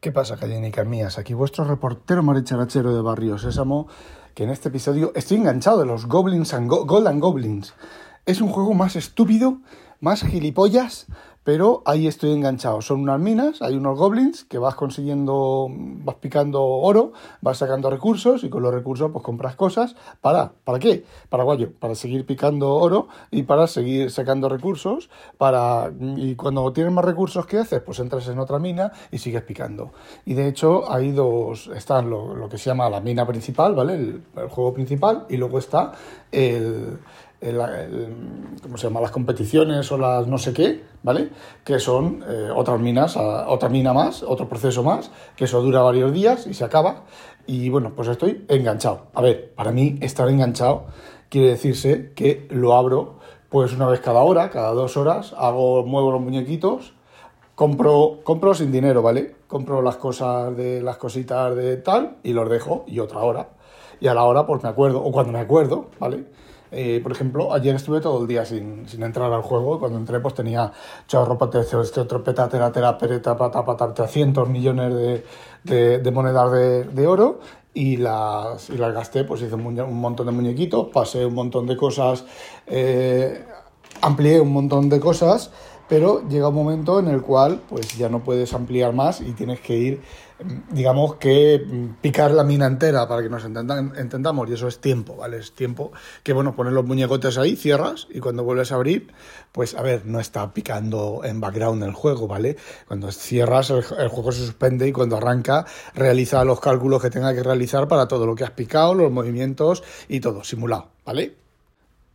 ¿Qué pasa, gallinicas mías? Aquí vuestro reportero maricharachero de Barrio Sésamo, que en este episodio estoy enganchado de los Goblins and Goblins. Es un juego más estúpido, más gilipollas, pero ahí estoy enganchado. Son unas minas, hay unos goblins que vas consiguiendo, vas picando oro, vas sacando recursos y con los recursos pues compras cosas. ¿Para? ¿Para qué? Para guayo, para seguir picando oro y para seguir sacando recursos. Para, y cuando tienes más recursos, ¿qué haces? Pues entras en otra mina y sigues picando. Y de hecho hay dos, están lo, que se llama la mina principal, ¿vale? el juego principal y luego está el ¿cómo se llama? las competiciones o las no sé qué, ¿vale? Que son eh, otras minas, otra mina más, otro proceso más, que eso dura varios días y se acaba. Y bueno, pues estoy enganchado. A ver, para mí estar enganchado quiere decirse que lo abro pues una vez cada hora, cada dos horas, hago, muevo los muñequitos, compro, compro sin dinero, ¿vale? Compro las cosas de las cositas de tal y los dejo y otra hora. Y a la hora pues me acuerdo, o cuando me acuerdo, ¿vale? Eh, por ejemplo, ayer estuve todo el día sin, sin entrar al juego cuando entré pues tenía chorro, este otro peta, tera, tera, pereta, pata, pata, 300 millones de, de, de monedas de, de, oro y las, y las gasté, pues hice un, un, montón de muñequitos, pasé un montón de cosas, eh, amplié un montón de cosas, pero llega un momento en el cual pues ya no puedes ampliar más y tienes que ir digamos que picar la mina entera para que nos entendamos y eso es tiempo, ¿vale? Es tiempo que, bueno, poner los muñecotes ahí, cierras y cuando vuelves a abrir, pues a ver, no está picando en background el juego, ¿vale? Cuando cierras el, el juego se suspende y cuando arranca realiza los cálculos que tenga que realizar para todo lo que has picado, los movimientos y todo, simulado, ¿vale?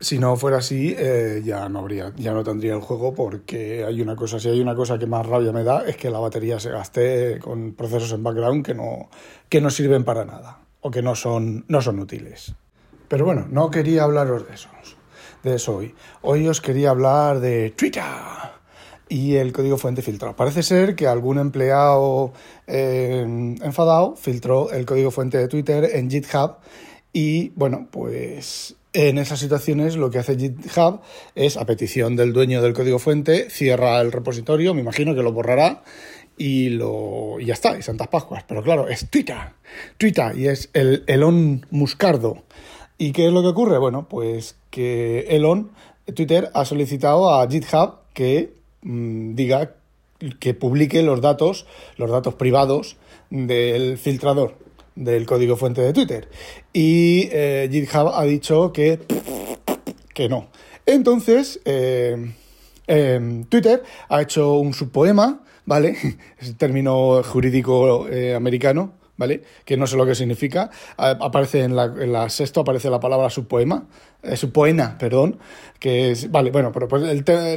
Si no fuera así, eh, ya no habría, ya no tendría el juego porque hay una cosa, si hay una cosa que más rabia me da es que la batería se gaste con procesos en background que no, que no sirven para nada o que no son, no son útiles. Pero bueno, no quería hablaros de eso, de eso hoy. Hoy os quería hablar de Twitter y el código fuente filtrado. Parece ser que algún empleado eh, enfadado filtró el código fuente de Twitter en GitHub y bueno, pues en esas situaciones lo que hace GitHub es, a petición del dueño del código fuente, cierra el repositorio, me imagino que lo borrará y, lo, y ya está, y Santas Pascuas. Pero claro, es Twitter, Twitter, y es el Elon Muscardo. ¿Y qué es lo que ocurre? Bueno, pues que Elon, Twitter, ha solicitado a GitHub que mm, diga que publique los datos, los datos privados del filtrador del código fuente de Twitter. Y eh, GitHub ha dicho que, que no. Entonces, eh, em, Twitter ha hecho un subpoema, ¿vale? Es el término jurídico eh, americano, ¿vale? Que no sé lo que significa. Aparece en la, en la sexto, aparece la palabra subpoema, eh, subpoena, perdón, que es, vale, bueno, pero pues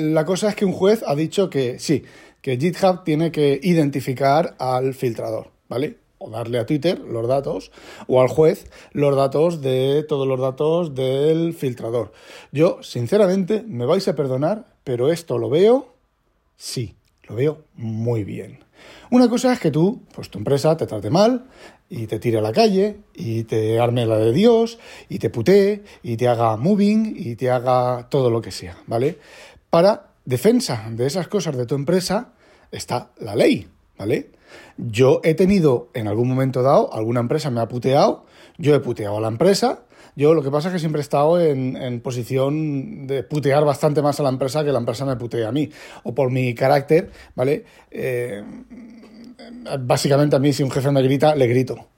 la cosa es que un juez ha dicho que sí, que GitHub tiene que identificar al filtrador, ¿vale? O darle a Twitter los datos o al juez los datos de todos los datos del filtrador. Yo, sinceramente, me vais a perdonar, pero esto lo veo, sí, lo veo muy bien. Una cosa es que tú, pues tu empresa te trate mal y te tire a la calle y te arme la de Dios y te putee y te haga moving y te haga todo lo que sea, ¿vale? Para defensa de esas cosas de tu empresa está la ley, ¿vale? Yo he tenido en algún momento dado, alguna empresa me ha puteado, yo he puteado a la empresa, yo lo que pasa es que siempre he estado en, posición de putear bastante más a la empresa que la empresa me putee a mí, o por mi carácter, ¿vale? Eh, básicamente a mí si un jefe me grita, le grito.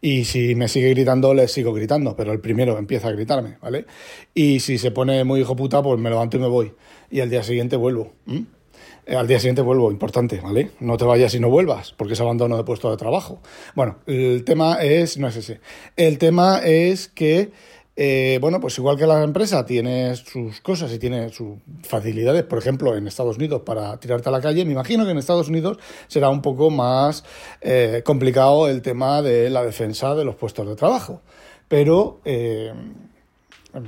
Y si me sigue gritando, le sigo gritando, pero el primero empieza a gritarme, ¿vale? Y si se pone muy hijo puta, pues me levanto y me voy. Y al día siguiente vuelvo. Al día siguiente vuelvo, importante, ¿vale? No te vayas y no vuelvas, porque es abandono de puesto de trabajo. Bueno, el tema es, no es ese. El tema es que, eh, bueno, pues igual que la empresa tiene sus cosas y tiene sus facilidades, por ejemplo, en Estados Unidos para tirarte a la calle, me imagino que en Estados Unidos será un poco más eh, complicado el tema de la defensa de los puestos de trabajo. Pero,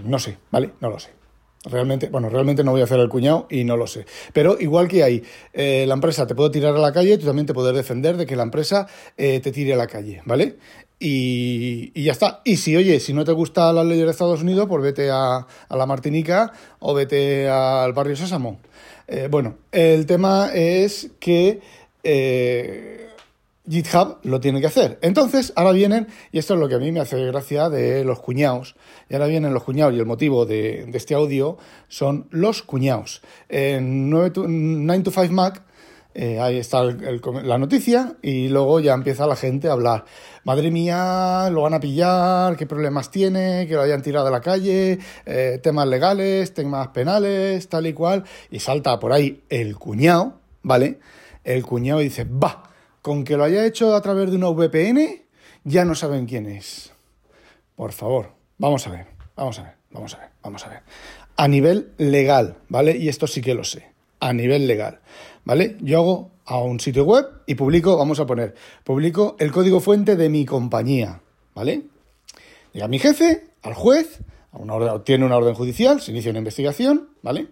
no sé, ¿vale? No lo sé. Realmente, bueno, realmente no voy a hacer el cuñado y no lo sé. Pero igual que hay, eh, la empresa te puede tirar a la calle, tú también te puedes defender de que la empresa eh, te tire a la calle, ¿vale? Y, y, ya está. Y si, oye, si no te gusta la ley de Estados Unidos, pues vete a, a la Martinica o vete al barrio Sésamo. Eh, bueno, el tema es que GitHub lo tiene que hacer. Entonces, ahora vienen, y esto es lo que a mí me hace gracia de los cuñados, y ahora vienen los cuñados, y el motivo de, este audio son los cuñados. En 9 to, 9 to 5 Mac, eh, ahí está la noticia, y luego ya empieza la gente a hablar. Madre mía, lo van a pillar, qué problemas tiene, que lo hayan tirado de la calle, eh, temas legales, temas penales, tal y cual, y salta por ahí el cuñado, ¿vale? El cuñado dice, va con que lo haya hecho a través de una VPN, ya no saben quién es. Por favor, vamos a ver, vamos a ver, vamos a ver, vamos a ver. A nivel legal, ¿vale? Y esto sí que lo sé. A nivel legal, ¿vale? Yo hago a un sitio web y publico, vamos a poner, publico el código fuente de mi compañía, ¿vale? Llega mi jefe, al juez, una tiene una orden judicial, se inicia una investigación, ¿vale?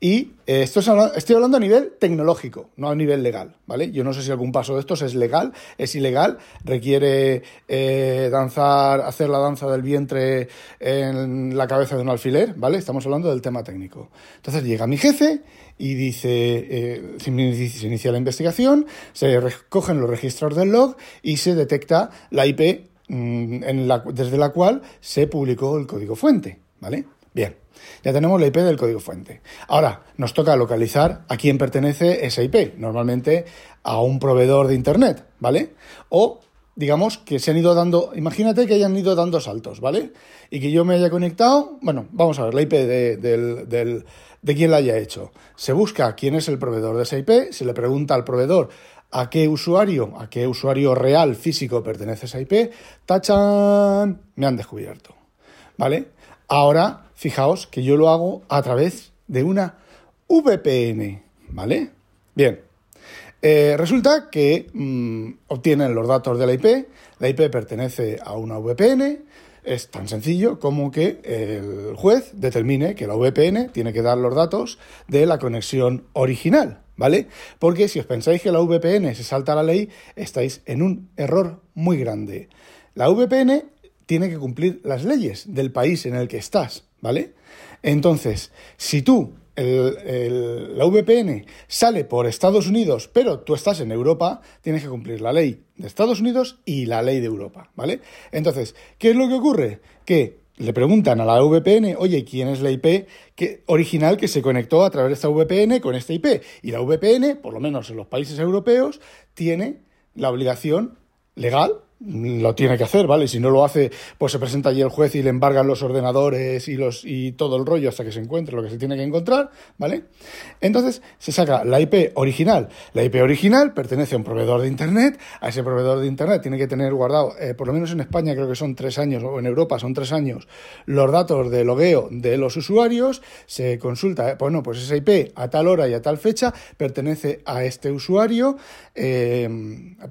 Y eh, esto estoy hablando a nivel tecnológico, no a nivel legal, ¿vale? Yo no sé si algún paso de estos es legal, es ilegal, requiere eh, danzar, hacer la danza del vientre en la cabeza de un alfiler, ¿vale? Estamos hablando del tema técnico. Entonces llega mi jefe y dice, eh, se inicia la investigación, se recogen los registros del log y se detecta la IP mm, desde la cual se publicó el código fuente, ¿vale? Bien. Ya tenemos la IP del código fuente. Ahora, nos toca localizar a quién pertenece esa IP, normalmente a un proveedor de Internet, ¿vale? O digamos que se han ido dando, imagínate que hayan ido dando saltos, ¿vale? Y que yo me haya conectado, bueno, vamos a ver, la IP de, de quién la haya hecho. Se busca quién es el proveedor de esa IP, se le pregunta al proveedor a qué usuario, a qué usuario real físico pertenece esa IP, tachan, me han descubierto, ¿vale? Ahora fijaos que yo lo hago a través de una VPN, ¿vale? Bien, eh, resulta que mm, obtienen los datos de la IP, la IP pertenece a una VPN, es tan sencillo como que el juez determine que la VPN tiene que dar los datos de la conexión original, ¿vale? Porque si os pensáis que la VPN se salta la ley, estáis en un error muy grande. La VPN tiene que cumplir las leyes del país en el que estás, ¿vale? Entonces, si tú, la VPN sale por Estados Unidos, pero tú estás en Europa, tienes que cumplir la ley de Estados Unidos y la ley de Europa, ¿vale? Entonces, ¿qué es lo que ocurre? Que le preguntan a la VPN, oye, ¿quién es la IP que, original que se conectó a través de esta VPN con esta IP? Y la VPN, por lo menos en los países europeos, tiene la obligación legal lo tiene que hacer, ¿vale? Si no lo hace, pues se presenta allí el juez y le embargan los ordenadores y, los, y todo el rollo hasta que se encuentre lo que se tiene que encontrar, ¿vale? Entonces se saca la IP original. La IP original pertenece a un proveedor de Internet. A ese proveedor de Internet tiene que tener guardado, eh, por lo menos en España creo que son tres años, o en Europa son tres años, los datos de logueo de los usuarios. Se consulta, eh, bueno, pues esa IP a tal hora y a tal fecha pertenece a este usuario. Eh,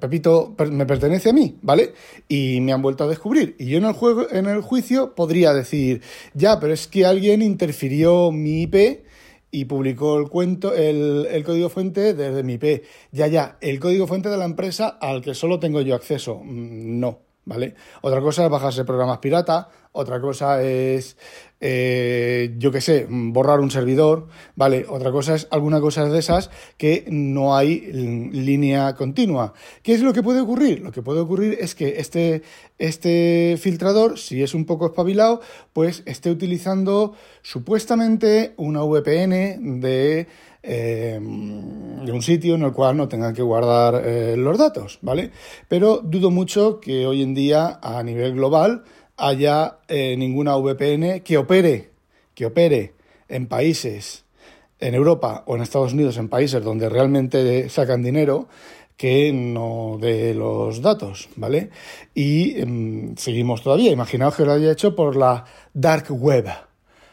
Pepito me pertenece a mí, ¿vale? Y me han vuelto a descubrir. Y yo en el, juego, en el juicio podría decir, ya, pero es que alguien interfirió mi IP y publicó el cuento, el, el, código fuente desde mi IP. Ya, ya, el código fuente de la empresa al que solo tengo yo acceso. Mm, no, ¿vale? Otra cosa es bajarse programas pirata, otra cosa es, eh, yo qué sé, borrar un servidor, ¿vale? Otra cosa es alguna cosa de esas que no hay línea continua. ¿Qué es lo que puede ocurrir? Lo que puede ocurrir es que este, este filtrador, si es un poco espabilado, pues esté utilizando supuestamente una VPN de eh, de un sitio en el cual no tengan que guardar eh, los datos, ¿vale? Pero dudo mucho que hoy en día a nivel global haya eh, ninguna VPN que opere, que opere en países, en Europa o en Estados Unidos, en países donde realmente sacan dinero, que no de los datos, ¿vale? Y em, seguimos todavía. Imaginaos que lo haya hecho por la dark web.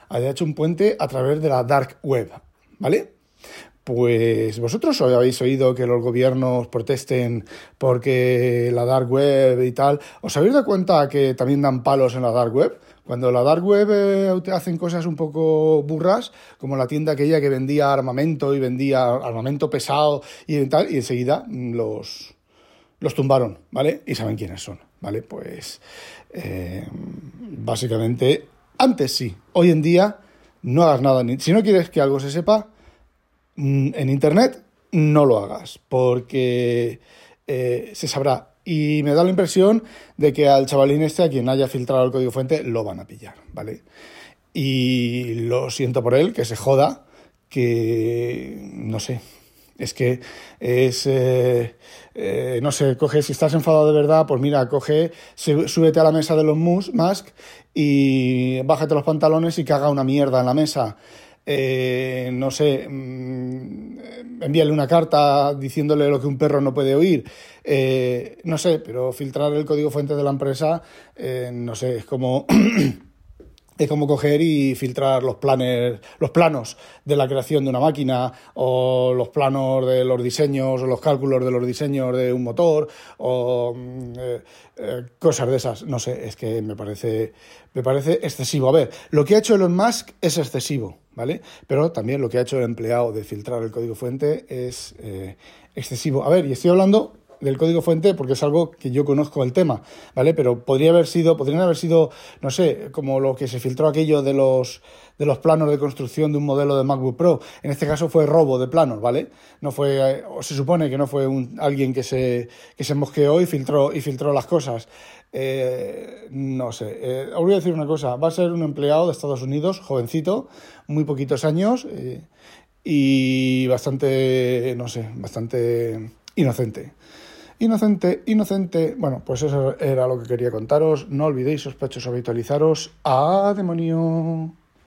Haya hecho un puente a través de la dark web, ¿vale? Pues vosotros habéis oído que los gobiernos protesten porque la dark web y tal. ¿Os habéis dado cuenta que también dan palos en la dark web? Cuando la dark web eh, hacen cosas un poco burras, como la tienda aquella que vendía armamento y vendía armamento pesado y tal, y enseguida los, los tumbaron, ¿vale? Y saben quiénes son, ¿vale? Pues eh, básicamente, antes sí, hoy en día no hagas nada. Si no quieres que algo se sepa, Mm, en Internet no lo hagas, porque eh, se sabrá. Y me da la impresión de que al chavalín este, a quien haya filtrado el código fuente, lo van a pillar, ¿vale? Y lo siento por él, que se joda, que no sé, es que es, eh, eh, no sé, coge, si estás enfadado de verdad, pues mira, coge, súbete a la mesa de los Musk y bájate los pantalones y caga una mierda en la mesa. Eh, no sé, mm, envíale una carta diciéndole lo que un perro no puede oír. no sé, pero filtrar el código fuente de la empresa, no sé, es como... es como coger y filtrar los, planes, los planos de la creación de una máquina o los planos de los diseños o los cálculos de los diseños de un motor o mm, eh, eh, cosas de esas. No sé, es que me parece, me parece excesivo. A ver, lo que ha hecho Elon Musk es excesivo, ¿vale? Pero también lo que ha hecho el empleado de filtrar el código fuente es eh, excesivo. A ver, y estoy hablando del código fuente porque es algo que yo conozco el tema, ¿vale? Pero podría haber sido, podrían haber sido, no sé, como lo que se filtró aquello de los de los planos de construcción de un modelo de MacBook Pro. En este caso fue robo de planos, ¿vale? No fue, o se supone que no fue un, alguien que se, que se mosqueó y filtró, y filtró las cosas. Eh, no sé, eh, os voy a decir una cosa, va a ser un empleado de Estados Unidos, jovencito, muy poquitos años eh, y bastante, no sé, bastante inocente. Inocente, inocente. Bueno, pues eso era lo que quería contaros. No olvidéis, sospechosos, habitualizaros. ¡A demonio!